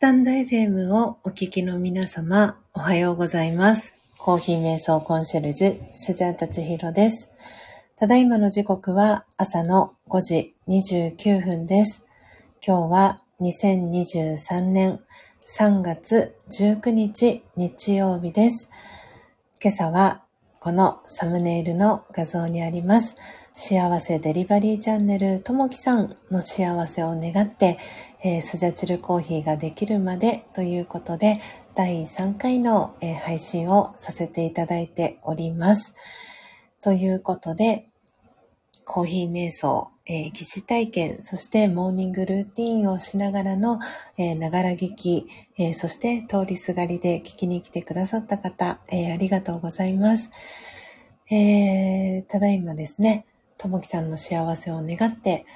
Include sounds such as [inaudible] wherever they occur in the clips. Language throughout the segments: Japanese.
タンド FM をお聞きの皆様、おはようございます。コーヒー瞑想コンシェルジュ、スジャータチヒロです。ただいまの時刻は朝の5時29分です。今日は2023年3月19日日曜日です。今朝はこのサムネイルの画像にあります。幸せデリバリーチャンネルともきさんの幸せを願って、えー、スジャチルコーヒーができるまでということで、第3回の、えー、配信をさせていただいております。ということで、コーヒー瞑想、えー、疑似体験、そしてモーニングルーティンをしながらの、えながら聞き、えそして通りすがりで聞きに来てくださった方、えありがとうございます。えただいまですね、ともきさんの幸せを願って、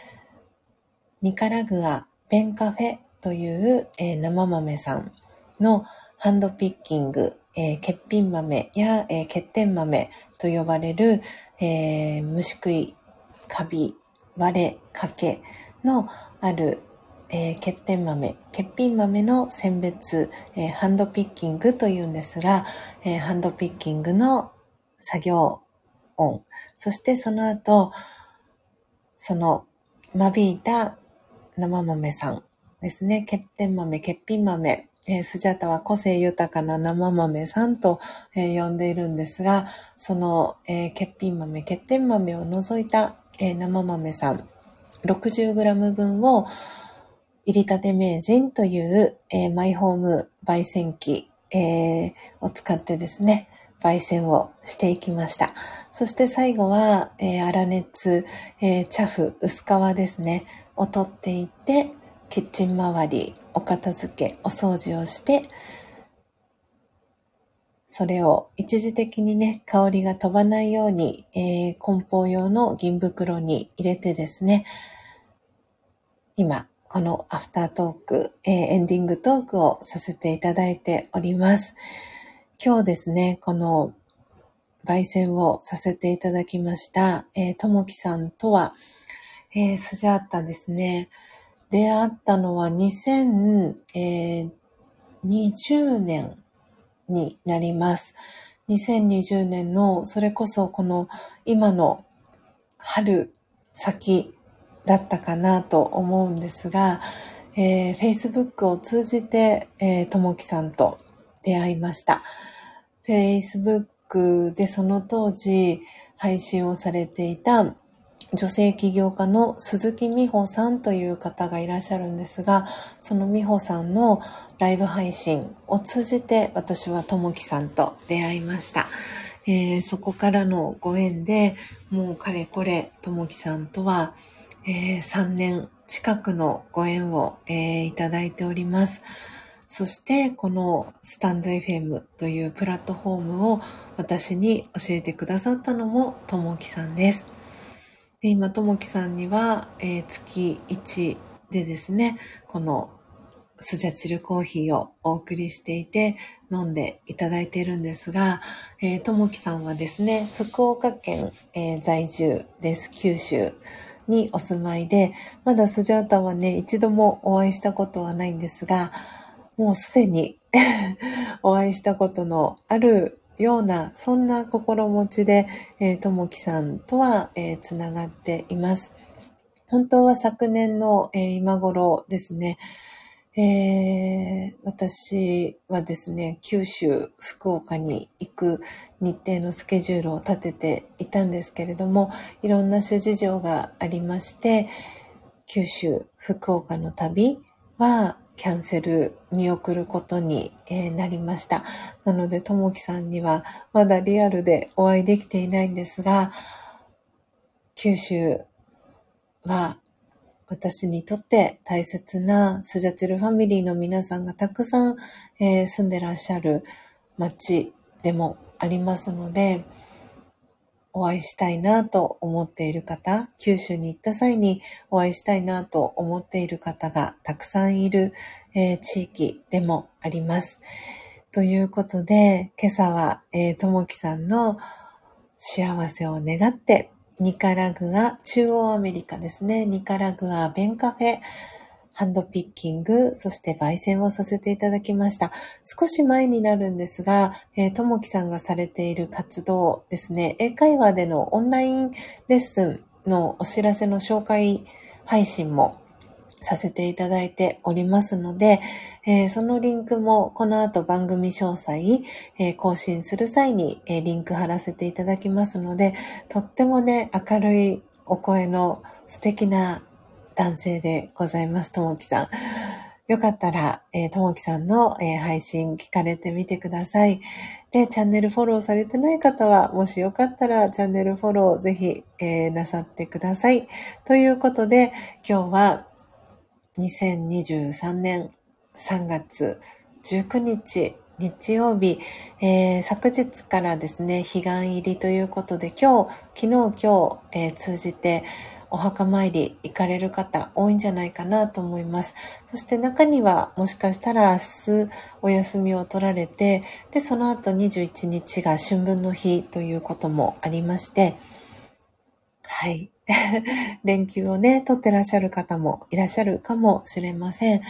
ニカラグアベンカフェという、えー、生豆さんのハンドピッキング、えー、欠品豆や、えー、欠点豆と呼ばれる、えー、虫食い、カビ、割れ、かけのある、えー、欠点豆、欠品豆の選別、えー、ハンドピッキングというんですが、えー、ハンドピッキングの作業音。そしてその後、その間引いた生豆さんですね。欠点豆、欠品豆。えー、スジャタは個性豊かな生豆さんと、えー、呼んでいるんですが、その、えー、欠品豆、欠点豆を除いた、えー、生豆さん 60g 分を入りたて名人という、えー、マイホーム焙煎機、えー、を使ってですね、焙煎をしていきました。そして最後は、えー、粗熱、えー、茶フ、薄皮ですね、を取っていって、キッチン周り、お片付け、お掃除をして、それを一時的にね、香りが飛ばないように、えー、梱包用の銀袋に入れてですね、今、このアフタートーク、えー、エンディングトークをさせていただいております。今日ですね、この焙煎をさせていただきました、えー、ともきさんとは、えー、スジャータですね、出会ったのは2020年になります。2020年の、それこそこの今の春先だったかなと思うんですが、えー、Facebook を通じて、えー、ともきさんと出会いました。Facebook でその当時配信をされていた女性起業家の鈴木美穂さんという方がいらっしゃるんですが、その美穂さんのライブ配信を通じて私はともきさんと出会いました。えー、そこからのご縁で、もうかれこれ、ともきさんとは、えー、3年近くのご縁を、えー、いただいております。そして、このスタンド FM というプラットフォームを私に教えてくださったのもともきさんです。で今、ともきさんには、えー、月1でですね、このスジャチルコーヒーをお送りしていて飲んでいただいているんですが、え、ともきさんはですね、福岡県、えー、在住です。九州にお住まいで、まだスジャータはね、一度もお会いしたことはないんですが、もうすでに [laughs] お会いしたことのあるような、そんな心持ちで、えー、ともきさんとは、えー、つながっています。本当は昨年の、えー、今頃ですね、えー、私はですね、九州、福岡に行く日程のスケジュールを立てていたんですけれども、いろんな諸事情がありまして、九州、福岡の旅はキャンセル、見送ることに、え、なりました。なので、ともきさんにはまだリアルでお会いできていないんですが、九州は私にとって大切なスジャチルファミリーの皆さんがたくさん、え、住んでらっしゃる街でもありますので、お会いしたいなと思っている方、九州に行った際にお会いしたいなと思っている方がたくさんいる、えー、地域でもあります。ということで、今朝は、えー、ともきさんの幸せを願ってニカラグア、中央アメリカですね。ニカラグア、ベンカフェ、ハンドピッキング、そして焙煎をさせていただきました。少し前になるんですが、え、ともきさんがされている活動ですね、英会話でのオンラインレッスンのお知らせの紹介配信もさせていただいておりますので、えー、そのリンクもこの後番組詳細、えー、更新する際に、えー、リンク貼らせていただきますので、とってもね、明るいお声の素敵な男性でございます、ともきさん。[laughs] よかったら、ともきさんの、えー、配信聞かれてみてください。で、チャンネルフォローされてない方は、もしよかったらチャンネルフォローぜひ、えー、なさってください。ということで、今日は2023年3月19日日曜日、えー、昨日からですね、彼岸入りということで、今日、昨日、今日、えー、通じて、お墓参り行かれる方多いんじゃないかなと思います。そして中にはもしかしたら明日お休みを取られて、で、その後21日が春分の日ということもありまして、はい。[laughs] 連休をね、取ってらっしゃる方もいらっしゃるかもしれません。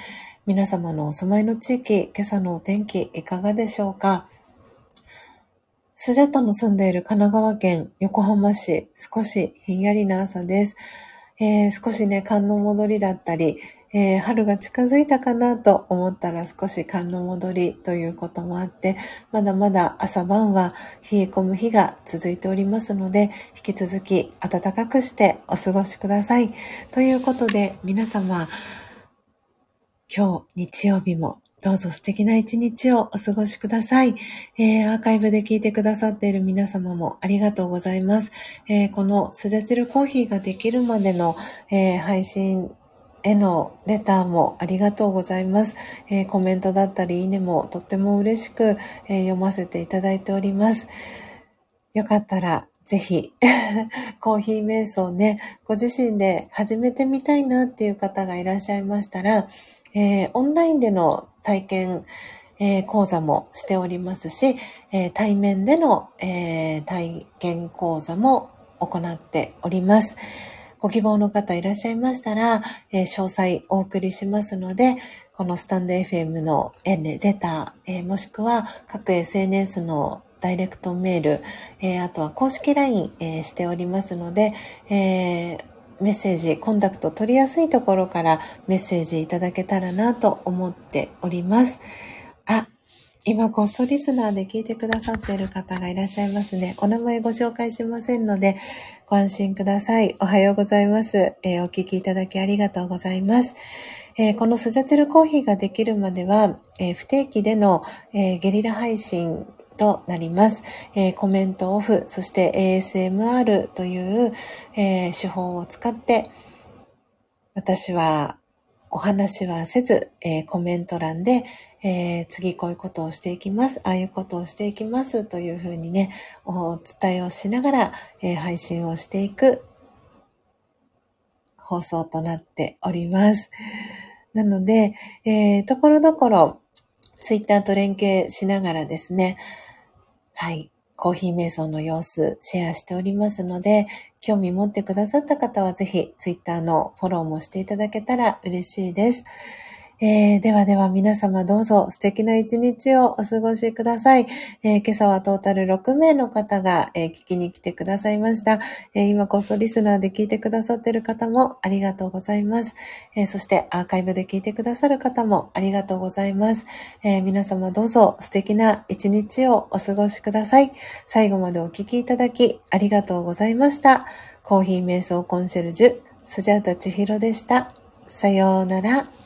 皆様のお住まいの地域、今朝のお天気いかがでしょうか？スジャタの住んでいる神奈川県横浜市、少しひんやりな朝です。えー、少しね、寒の戻りだったり、えー、春が近づいたかなと思ったら少し寒の戻りということもあって、まだまだ朝晩は冷え込む日が続いておりますので、引き続き暖かくしてお過ごしください。ということで、皆様、今日日曜日もどうぞ素敵な一日をお過ごしください。えー、アーカイブで聞いてくださっている皆様もありがとうございます。えー、このスジャチルコーヒーができるまでの、えー、配信へのレターもありがとうございます。えー、コメントだったり、いいねもとっても嬉しく、えー、読ませていただいております。よかったら、ぜひ、[laughs] コーヒー瞑想ね、ご自身で始めてみたいなっていう方がいらっしゃいましたら、えー、オンラインでの体験、えー、講座もしておりますし、えー、対面での、え体験講座も行っております。ご希望の方いらっしゃいましたら、え、詳細お送りしますので、このスタンド FM の、レター、え、もしくは各 SNS のダイレクトメール、えあとは公式 LINE、えしておりますので、えメッセージ、コンタクト取りやすいところからメッセージいただけたらなと思っております。あ、今、こっそリスナーで聞いてくださっている方がいらっしゃいますね。お名前ご紹介しませんので、ご安心ください。おはようございます。えー、お聞きいただきありがとうございます。えー、このスジャチルコーヒーができるまでは、えー、不定期での、えゲリラ配信となります。えー、コメントオフ、そして ASMR という、えー、手法を使って、私はお話はせず、えー、コメント欄で、え、次こういうことをしていきます、ああいうことをしていきますというふうにね、お伝えをしながら、え、配信をしていく放送となっております。なので、え、ところどころツイッターと連携しながらですね、はい、コーヒー瞑想の様子シェアしておりますので、興味持ってくださった方はぜひツイッターのフォローもしていただけたら嬉しいです。えー、ではでは皆様どうぞ素敵な一日をお過ごしください。えー、今朝はトータル6名の方が、えー、聞きに来てくださいました、え今こそリスナーで聞いてくださってる方もありがとうございます。えそしてアーカイブで聞いてくださる方もありがとうございます。え皆様どうぞ素敵な一日をお過ごしください。最後までお聞きいただきありがとうございました。コーヒー瞑想コンシェルジュ、スジャータ千尋でした。さようなら。